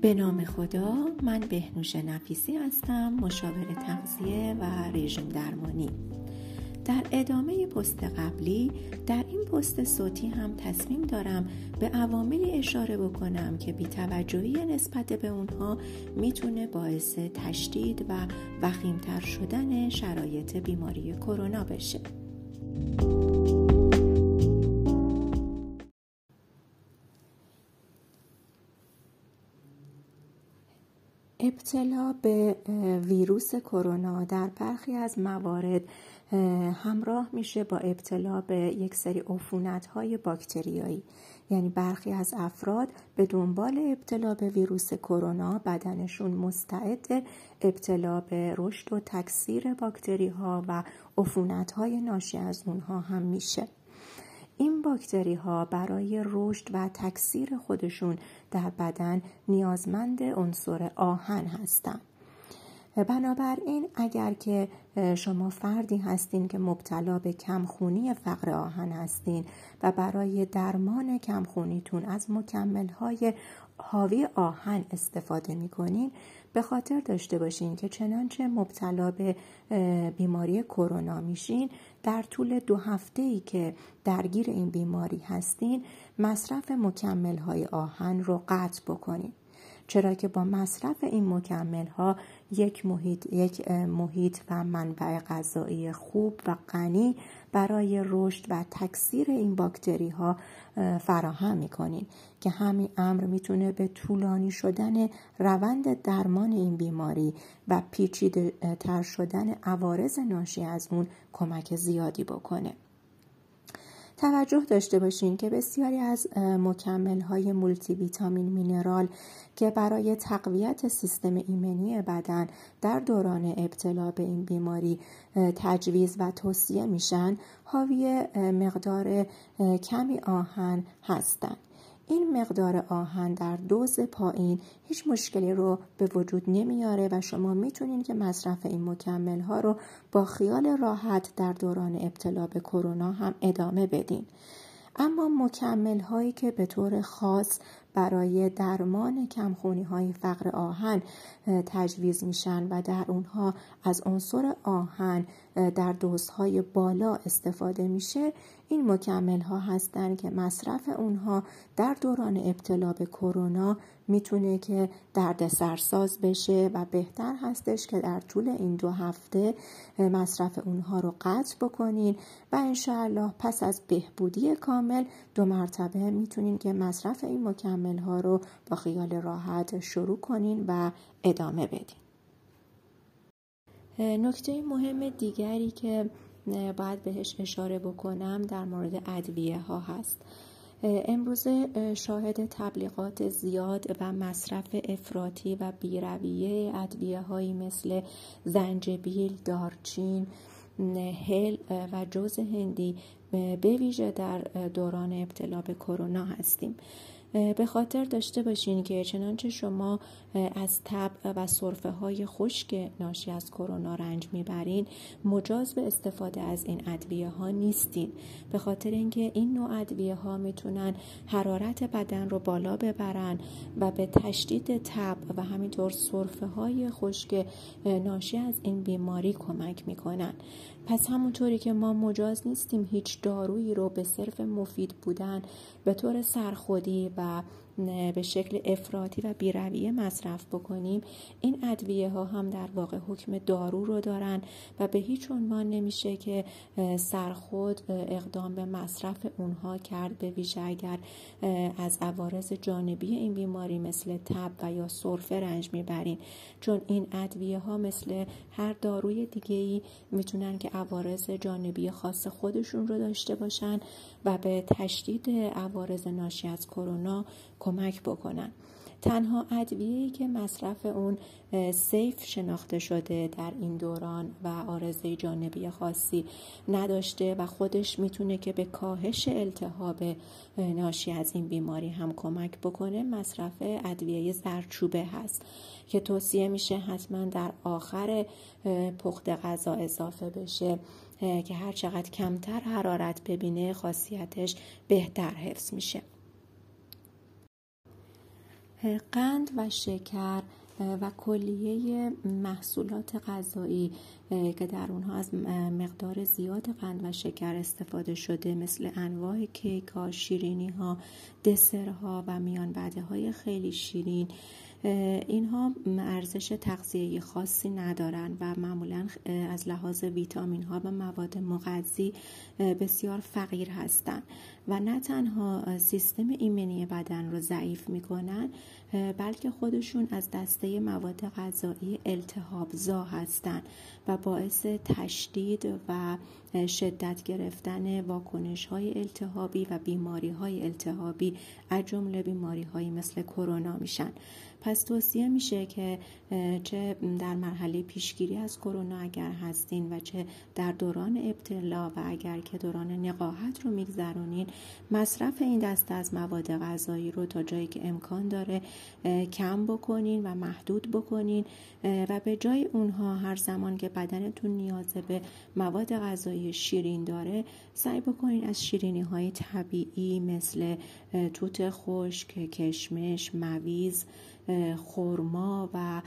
به نام خدا من بهنوش نفیسی هستم مشاور تغذیه و رژیم درمانی. در ادامه پست قبلی در این پست صوتی هم تصمیم دارم به عواملی اشاره بکنم که بیتوجهی نسبت به اونها می‌تونه باعث تشدید و وخیمتر شدن شرایط بیماری کرونا بشه. ابتلا به ویروس کرونا در برخی از موارد همراه میشه با ابتلا به یک سری عفونت های باکتریایی. یعنی برخی از افراد به دنبال ابتلا به ویروس کرونا بدنشون مستعد ابتلا به رشد و تکثیر باکتری ها و عفونت های ناشی از اونها هم میشه. این باکتری ها برای رشد و تکثیر خودشون در بدن نیازمند عنصر آهن هستند. بنابراین اگر که شما فردی هستین که مبتلا به کمخونی فقر آهن هستین و برای درمان کمخونیتون از مکمل های حاوی آهن استفاده می‌کنین به خاطر داشته باشین که چنانچه مبتلا به بیماری کرونا میشین در طول دو هفته ای که درگیر این بیماری هستین مصرف مکمل های آهن رو قطع بکنین. چرا که با مصرف این مکمل ها یک محیط, یک محیط و منبع غذایی خوب و غنی برای رشد و تکثیر این باکتری ها فراهم می‌کنیم که همین امر می‌تونه به طولانی شدن روند درمان این بیماری و پیچیده تر شدن عوارض ناشی از اون کمک زیادی بکنه. توجه داشته باشین که بسیاری از مکمل های مولتی ویتامین مینرال که برای تقویت سیستم ایمنی بدن در دوران ابتلا به این بیماری تجویز و توصیه میشن حاوی مقدار کمی آهن هستند این مقدار آهن در دوز پایین هیچ مشکلی رو به وجود نمیاره و شما می‌تونین که مصرف این مکمل ها رو با خیال راحت در دوران ابتلا به کرونا هم ادامه بدین. اما مکمل هایی که به طور خاص برای درمان کمخونی های فقر آهن تجویز میشن و در اونها از عنصر آهن در دوزهای بالا استفاده میشه. این مکمل ها هستند که مصرف اونها در دوران ابتلا به کرونا می‌تونه که درد سرساز بشه و بهتر هستش که در طول این دو هفته مصرف اونها رو قطع بکنین. و انشاءالله پس از بهبودی کامل دو مرتبه می‌تونین که مصرف این مکمل ها رو با خیال راحت شروع کنین و ادامه بدین. نکته مهم دیگری که باید بهش اشاره بکنم در مورد ادویه ها هست. امروزه شاهد تبلیغات زیاد و مصرف افراطی و بیرویه ادویه هایی مثل زنجبیل، دارچین، هل و جوز هندی به ویژه در دوران ابتلا به کرونا هستیم. به خاطر داشته باشین که چنانچه شما از تب و صرفه های خشک ناشی از کرونا رنج می‌برین مجاز به استفاده از این ادویه ها نیستین. به خاطر اینکه این نوع ادویه ها می‌تونن حرارت بدن رو بالا ببرن و به تشدید تب و همینطور صرفه های خشک ناشی از این بیماری کمک می‌کنن. پس همونطوری که ما مجاز نیستیم هیچ دارویی رو به صرف مفید بودن به طور سرخودی و به شکل افراطی و بیرویه مصرف بکنیم. این ادویه ها هم در واقع حکم دارو رو دارن و به هیچ عنوان نمیشه که سرخود اقدام به مصرف اونها کرد به ویژه اگر از عوارض جانبی این بیماری مثل تب و یا سرفه رنج می‌برین. چون این ادویه ها مثل هر داروی دیگه ای می‌تونن که عوارض جانبی خاص خودشون رو داشته باشن و به تشدید عوارض ناشی از کرونا کمک بکنن. تنها ادویه‌ای که مصرف اون سیف شناخته شده در این دوران و آرزه جانبی خاصی نداشته و خودش می‌تونه که به کاهش التهاب ناشی از این بیماری هم کمک بکنه مصرف ادویه زرچوبه هست که توصیه میشه حتما در آخر پخت غذا اضافه بشه که هر چقدر کمتر حرارت ببینه خاصیتش بهتر حفظ میشه. قند و شکر و کلیه محصولات غذایی که در اونها از مقدار زیاد قند و شکر استفاده شده مثل انواع کیک ها شیرینی ها دسرها و میان های خیلی شیرین. اینها ارزش تغذیه خاصی ندارند و معمولا از لحاظ ویتامین ها و مواد مغذی بسیار فقیر هستند و نه تنها سیستم ایمنی بدن رو ضعیف می‌کنن بلکه خودشون از دسته مواد غذایی التهاب زا هستند و باعث تشدید و شدت گرفتن واکنش های التهابی و بیماری های التهابی از جمله بیماری های مثل کرونا میشن. پس توصیه میشه که چه در مرحله پیشگیری از کرونا اگر هستین و چه در دوران ابتلا و اگر که دوران نقاهت رو میگذرونین مصرف این دسته از مواد غذایی رو تا جایی که امکان داره کم بکنین و محدود بکنین و به جای اونها هر زمان که بدنتون نیاز به مواد غذایی شیرین داره سعی بکنین از شیرینی های طبیعی مثل توت خشک، کشمش، مویز خورما و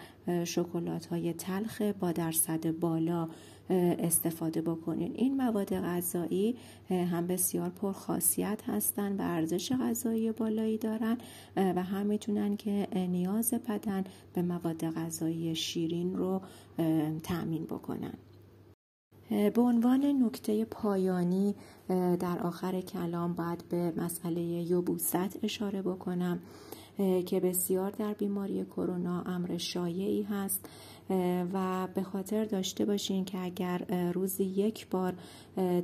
شکلات های تلخ با درصد بالا استفاده بکنین. این مواد غذایی هم بسیار پرخاصیت هستند و ارزش غذایی بالایی دارن و هم می‌تونن که نیاز بدن به مواد غذایی شیرین رو تأمین بکنن. به عنوان نکته پایانی در آخر کلام باید به مسئله یبوست اشاره بکنم. که بسیار در بیماری کرونا امر شایعی هست. و به خاطر داشته باشین که اگر روزی یک بار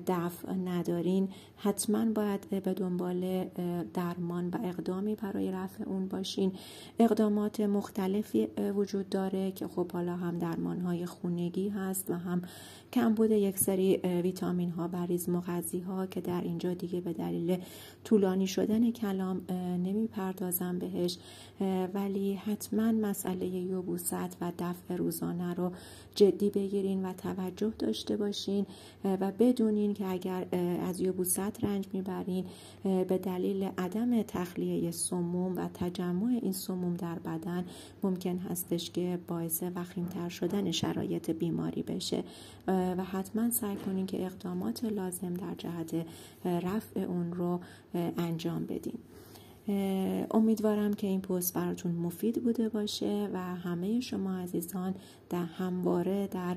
دفع ندارین حتما باید به دنبال درمان و اقدامی برای رفع اون باشین. اقدامات مختلفی وجود داره که خب حالا هم درمان های خونگی هست و هم کمبود یک سری ویتامین ها و ریز مغذی ها که در اینجا دیگه به دلیل طولانی شدن کلام نمی‌پردازم. بهش ولی حتما مسئله یوبوست و دفع روزانه رو جدی بگیرین و توجه داشته باشین و بدونین که اگر از یوبوست رنج می‌برین به دلیل عدم تخلیه سموم و تجمع این سموم در بدن ممکن هستش که باعث وخیمتر شدن شرایط بیماری بشه. و حتما سعی کنین که اقدامات لازم در جهت رفع اون رو انجام بدین. امیدوارم که این پست براتون مفید بوده باشه و همه شما عزیزان در همواره در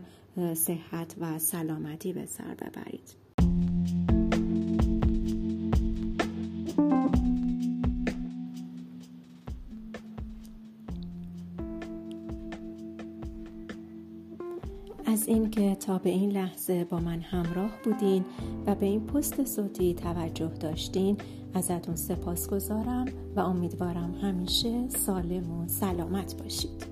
صحت و سلامتی به سر ببرید. از اینکه تا به این لحظه با من همراه بودین و به این پست صوتی توجه داشتین ازتون سپاس گذارم و امیدوارم همیشه سالم و سلامت باشید.